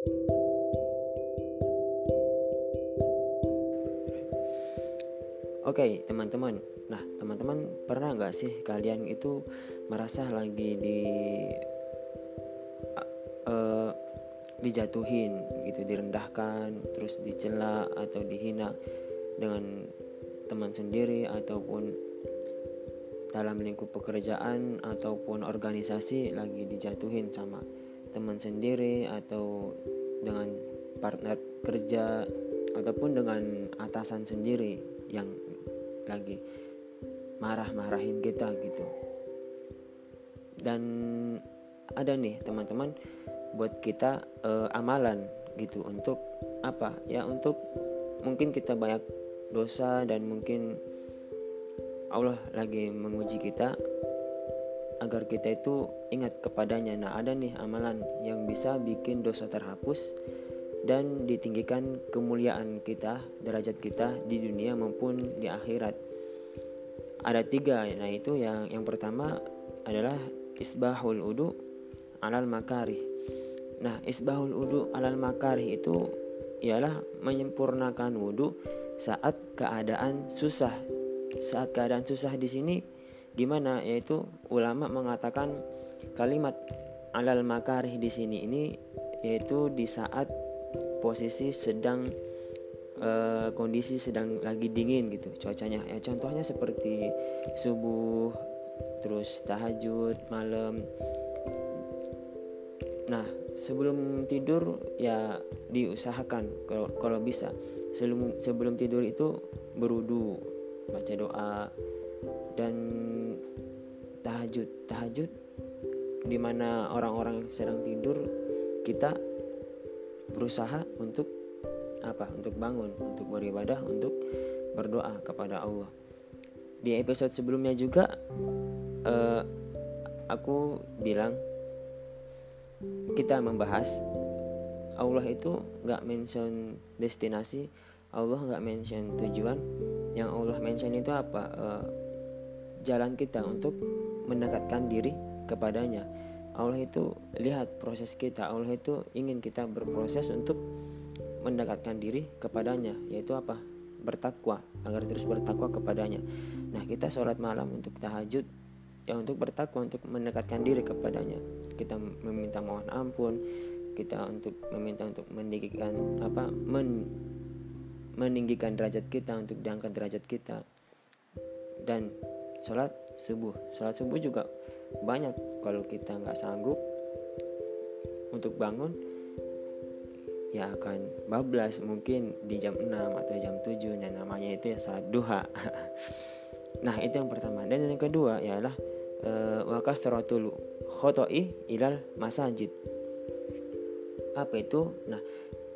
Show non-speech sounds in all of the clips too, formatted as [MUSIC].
Oke okay, teman-teman, nah teman-teman pernah nggak sih kalian itu merasa lagi di uh, dijatuhin gitu, direndahkan, terus dicela atau dihina dengan teman sendiri ataupun dalam lingkup pekerjaan ataupun organisasi lagi dijatuhin sama teman sendiri atau dengan partner kerja ataupun dengan atasan sendiri yang lagi marah-marahin kita gitu. Dan ada nih teman-teman buat kita uh, amalan gitu untuk apa? Ya untuk mungkin kita banyak dosa dan mungkin Allah lagi menguji kita agar kita itu ingat kepadanya. Nah, ada nih amalan yang bisa bikin dosa terhapus dan ditinggikan kemuliaan kita, derajat kita di dunia maupun di akhirat. Ada tiga, nah itu yang yang pertama adalah isbahul udu alal makari. Nah, isbahul udu alal makari itu ialah menyempurnakan wudhu saat keadaan susah. Saat keadaan susah di sini gimana? Yaitu ulama mengatakan kalimat alal makari di sini ini yaitu di saat posisi sedang uh, kondisi sedang lagi dingin gitu cuacanya. Ya contohnya seperti subuh terus tahajud malam. Nah sebelum tidur ya diusahakan kalau kalau bisa. Sebelum sebelum tidur itu berudu baca doa dan tahajud tahajud di mana orang-orang sedang tidur kita berusaha untuk apa? Untuk bangun untuk beribadah untuk berdoa kepada Allah. Di episode sebelumnya juga uh, aku bilang kita membahas Allah itu nggak mention destinasi Allah nggak mention tujuan. Yang Allah mention itu apa? Uh, jalan kita untuk mendekatkan diri kepadanya. Allah itu lihat proses kita. Allah itu ingin kita berproses untuk mendekatkan diri kepadanya yaitu apa? Bertakwa agar terus bertakwa kepadanya. Nah kita sholat malam untuk tahajud ya untuk bertakwa untuk mendekatkan diri kepadanya. Kita meminta mohon ampun kita untuk meminta untuk meninggikan apa men, meninggikan derajat kita untuk diangkat derajat kita. Dan sholat subuh. Sholat subuh juga banyak. Kalau kita nggak sanggup untuk bangun ya akan bablas mungkin di jam 6 atau jam 7 dan namanya itu ya salat duha. [LAUGHS] Nah itu yang pertama. Dan yang kedua ialah uh, wakas teratul khotoi ilal masajid. Apa itu? Nah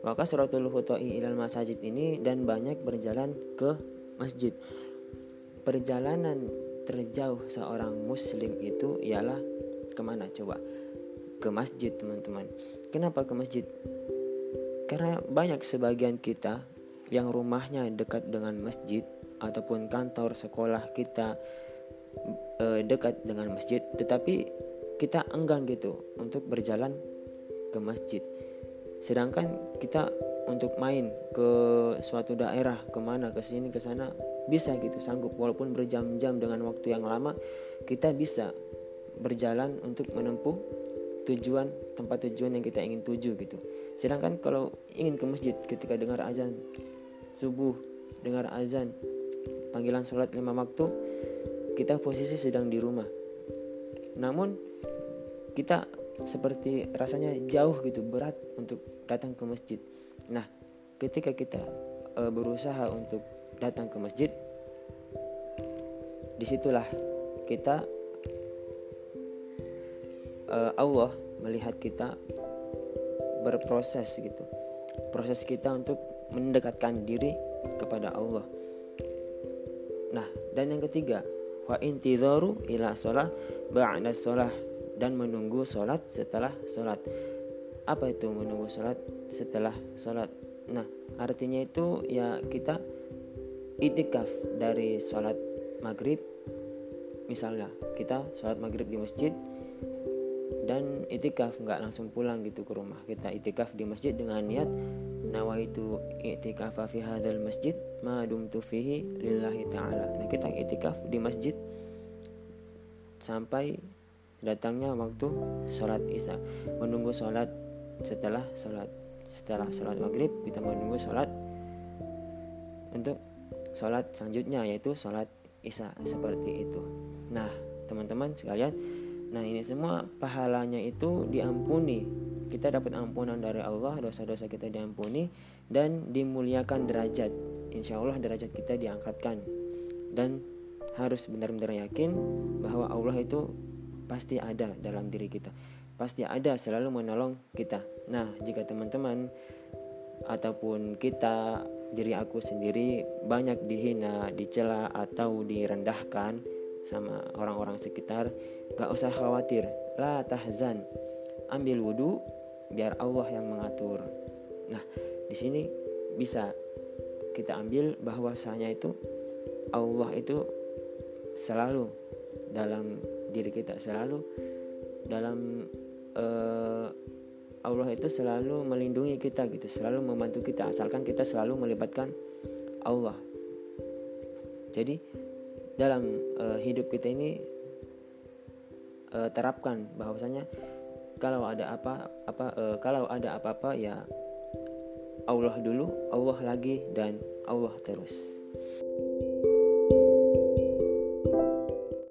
wakas teratul khotoi ilal masajid ini dan banyak berjalan ke masjid. Perjalanan terjauh seorang muslim itu ialah ke mana? Coba. Ke masjid teman-teman. Kenapa ke masjid? Karena banyak sebagian kita yang rumahnya dekat dengan masjid ataupun kantor sekolah kita e, dekat dengan masjid tetapi kita enggan gitu untuk berjalan ke masjid. Sedangkan kita untuk main ke suatu daerah ke mana ke sini ke sana bisa gitu sanggup. Walaupun berjam-jam dengan waktu yang lama kita bisa berjalan untuk menempuh tujuan tempat tujuan yang kita ingin tuju gitu. Sedangkan kalau ingin ke masjid ketika dengar azan subuh dengar azan panggilan sholat lima waktu kita posisi sedang di rumah. Namun kita seperti rasanya jauh gitu berat untuk datang ke masjid. Nah ketika kita e, berusaha untuk datang ke masjid di situlah kita uh, Allah melihat kita berproses gitu. Proses kita untuk mendekatkan diri kepada Allah. Nah dan yang ketiga wa intidharu ila sholah ba'da sholah dan menunggu sholat setelah sholat. Apa itu menunggu sholat setelah sholat? Nah artinya itu ya kita itikaf dari sholat maghrib. Misalnya kita sholat maghrib di masjid dan itikaf nggak langsung pulang gitu ke rumah. Kita itikaf di masjid dengan niat nawaitu itikaf fi hadzal masjid ma dumtu fihi lillahi taala. Nah kita itikaf di masjid sampai datangnya waktu sholat isya. Menunggu sholat setelah sholat setelah sholat maghrib kita menunggu sholat untuk sholat selanjutnya yaitu sholat isya seperti itu. Nah teman-teman sekalian Nah ini semua pahalanya itu diampuni. Kita dapat ampunan dari Allah Dosa-dosa kita diampuni Dan dimuliakan derajat. Insya Allah derajat kita diangkatkan. Dan harus benar-benar yakin Bahwa Allah itu pasti ada dalam diri kita. Pasti ada selalu menolong kita. Nah jika teman-teman Ataupun kita diri aku sendiri banyak dihina, dicela atau direndahkan sama orang-orang sekitar gak usah khawatir. La tahzan. Ambil wudhu biar Allah yang mengatur. Nah di sini bisa kita ambil bahwasanya itu Allah itu selalu dalam diri kita selalu dalam uh, Allah itu selalu melindungi kita gitu selalu membantu kita asalkan kita selalu melibatkan Allah jadi dalam uh, hidup kita ini uh, terapkan bahwasanya kalau ada apa apa uh, kalau ada apa-apa ya Allah dulu, Allah lagi dan Allah terus.